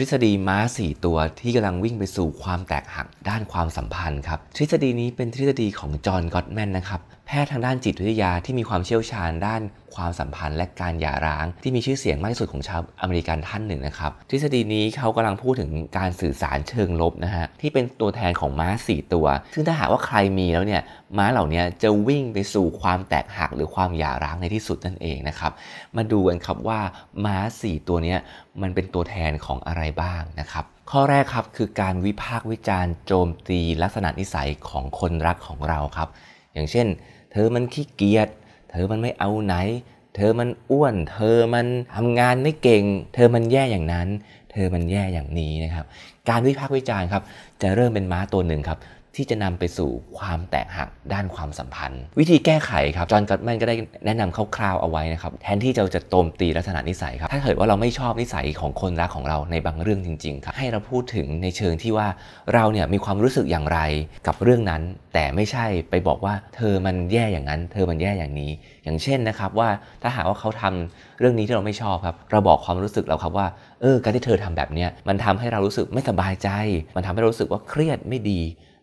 ทฤษฎีม้า 4 ตัวที่กำลังวิ่งไปสู่ความแตกหักด้านความสัมพันธ์ครับ ทฤษฎีนี้เป็นทฤษฎีของจอห์นก็อตแมนนะครับ แพทย์ทางด้านจิตวิทยาที่มีความเชี่ยวชาญด้าน ความสัมพันธ์และการหย่าร้างที่มีชื่อเสียงมากที่สุดของชาวอเมริกันท่านหนึ่งนะครับทฤษฎีนี้เขากำลังพูดถึงการสื่อสารเชิงลบนะฮะที่เป็นตัวแทนของม้า 4 ตัว ซึ่งถ้าหากว่าใครมีแล้วเนี่ยม้าเหล่านี้จะวิ่งไปสู่ความแตกหักหรือความหย่าร้างในที่สุดนั่นเองนะครับมาดูกันครับว่าม้า 4 ตัวนี้มันเป็นตัวแทนของอะไรบ้างนะครับข้อแรกครับคือการวิพากษ์วิจารณ์โจมตีลักษณะนิสัยของคนรักของเราครับ อย่างเช่น เธอมันขี้เกียจ เธอมันไม่เอาไหน เธอมันอ้วน เธอมันทำงานไม่เก่ง เธอมันแย่อย่างนั้น เธอมันแย่อย่างนี้นะครับ การวิพากษ์วิจารณ์ครับ จะเริ่มเป็นม้าตัวหนึ่งครับ ที่จะนำไปสู่ความแตกหักด้านความสัมพันธ์ วิธีแก้ไขครับจอห์นกัตแมนก็ได้แนะนำคร่าวๆเอาไว้นะครับแทนที่เราจะโจมตีลักษณะนิสัยครับถ้าเกิดว่าเราไม่ชอบนิสัยของคนรักของเราในบางเรื่องจริงๆครับให้เราพูดถึงในเชิงที่ว่าเราเนี่ยมีความรู้สึกอย่างไรกับเรื่องนั้น แต่ไม่ใช่ไปบอกว่าเธอมันแย่อย่างนั้น เธอมันแย่อย่างนี้ อย่างเช่นนะครับว่าถ้าหากว่าเขาทำเรื่องนี้ที่เราไม่ชอบครับเราบอกความรู้สึกเราครับว่าเออการที่เธอทำแบบเนี้ยมันทำให้เรารู้สึกไม่สบายใจ มันทำให้เรารู้สึกว่าเครียดไม่ดี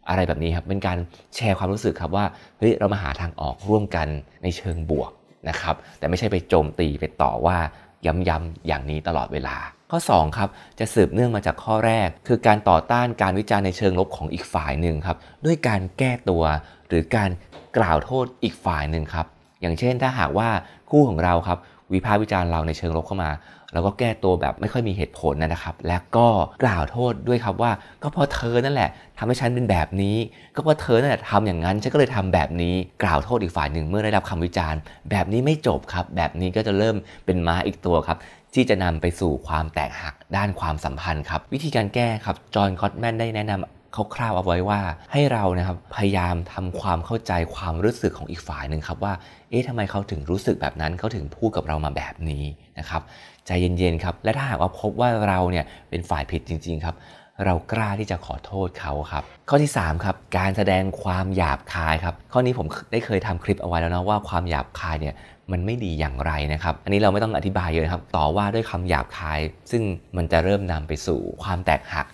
อะไรแบบนี้ครับเป็นการแชร์ความรู้สึกครับว่าเฮ้ยเรามาหาทางออกร่วมกันในเชิงบวกนะครับแต่ไม่ใช่ไปโจมตีไปต่อว่าย้ำๆอย่างนี้ตลอดเวลา ข้อ2ครับจะสืบเนื่องมาจากข้อแรก คือการต่อต้านการวิจารณ์ในเชิงลบของอีกฝ่ายหนึ่งครับด้วยการแก้ตัว หรือการกล่าวโทษอีกฝ่ายหนึ่งครับอย่างเช่นถ้าหากว่าคู่ของเราครับ วิพากษ์วิจารณ์เราในเชิงลบเข้ามาเราก็แก้ตัวแบบไม่ค่อยมีเหตุผลนะครับ และก็กล่าวโทษด้วยครับว่า ก็เพราะเธอนั่นแหละทำให้ฉันเป็นแบบนี้ ก็เพราะเธอนั่นแหละทำอย่างนั้นฉันก็เลยทำแบบนี้ กล่าวโทษอีกฝ่ายหนึ่งเมื่อได้รับคำวิจารณ์ แบบนี้ไม่จบครับ แบบนี้ก็จะเริ่มเป็นม้าอีกตัวครับ ที่จะนำไปสู่ความแตกหักด้านความสัมพันธ์ครับ วิธีการแก้ครับจอห์นคอตแมนได้แนะนำ คร่าวๆเอาไว้ว่าให้เรานะครับพยายามทำความเข้าใจความรู้สึกของอีกฝ่ายหนึ่งครับว่า เอ๊ะทำไมเขาถึงรู้สึกแบบนั้นเขาถึงพูดกับเรามาแบบนี้นะครับใจเย็นๆครับและถ้าหากว่าพบว่าเราเนี่ยเป็นฝ่ายผิดจริง ๆ ครับ เรากล้าที่จะขอโทษเขาครับ ข้อที่3ครับการแสดงความหยาบคายครับข้อนี้ผมได้เคยทำคลิปเอาไว้แล้วนะว่าความหยาบคายเนี่ยมันไม่ดีอย่างไรนะครับ อันนี้เราไม่ต้องอธิบายเยอะครับ ต่อว่าด้วยคำหยาบคาย ซึ่งมันจะเริ่มนำไปสู่ความแตกหัก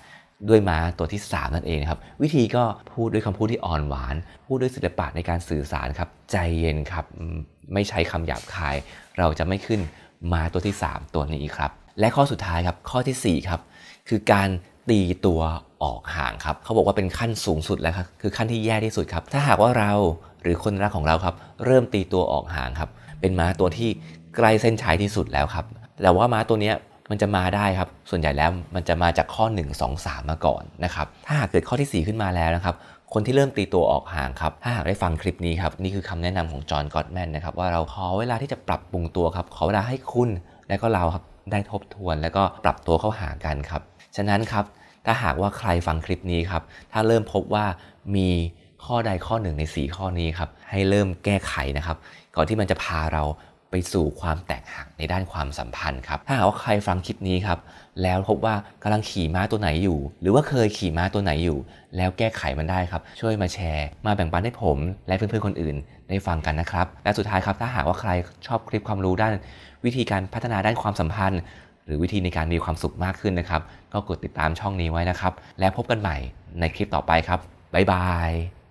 ด้วยม้าตัวที่ 3 นั่นเองครับวิธีก็พูดด้วยคำพูดที่อ่อนหวาน พูดด้วยศิลปะในการสื่อสารครับ ใจเย็นครับไม่ใช้คำหยาบคาย เราจะไม่ขึ้นม้าตัวที่ 3 ตัวนี้ครับ และข้อสุดท้ายครับข้อที่ 4 ครับ คือการตีตัวออกห่างครับเขาบอกว่าเป็นขั้นสูงสุดแล้วครับคือขั้นที่แย่ที่สุดครับถ้าหากว่าเราหรือคนรักของเราครับ เริ่มตีตัวออกห่างครับ เป็นม้าตัวที่ใกล้เส้นชัยที่สุดแล้วครับ แต่ว่าม้าตัวนี้ มันจะมาได้ครับ ส่วนใหญ่แล้วมันจะมาจากข้อ 1 2 3 มาก่อนนะครับ ถ้าหากเกิดข้อที่ 4 ขึ้นมาแล้วนะครับ คนที่เริ่มตีตัวออกห่างครับ ถ้าหากได้ฟังคลิปนี้ครับ นี่คือคำแนะนำของจอห์นก็อตแมนนะครับ ว่าเราขอเวลาที่จะปรับปรุงตัวครับ ขอเวลาให้คุณและก็เราครับได้ทบทวน แล้วก็ปรับตัวเข้าหากันครับ ฉะนั้นครับถ้าหากว่าใครฟังคลิปนี้ครับ ถ้าเริ่มพบว่ามีข้อใดข้อหนึ่งใน 4 ข้อนี้ครับ ให้เริ่มแก้ไขนะครับ ก่อนที่มันจะพาเรา ไปสู่ความแตกหักในด้านความสัมพันธ์ครับ ถ้าหากว่าใครฟังคลิปนี้ครับ แล้วพบว่ากำลังขี่ม้าตัวไหนอยู่ หรือว่าเคยขี่ม้าตัวไหนอยู่ แล้วแก้ไขมันได้ครับ ช่วยมาแชร์ มาแบ่งปันให้ผม และเพื่อนๆคนอื่นได้ฟังกันนะครับ และสุดท้ายครับ ถ้าหากว่าใครชอบคลิปความรู้ด้าน วิธีการพัฒนาด้านความสัมพันธ์ หรือวิธีในการมีความสุขมากขึ้นนะครับ ก็กดติดตามช่องนี้ไว้นะครับ แล้วพบกันใหม่ในคลิปต่อไปครับบ๊ายบาย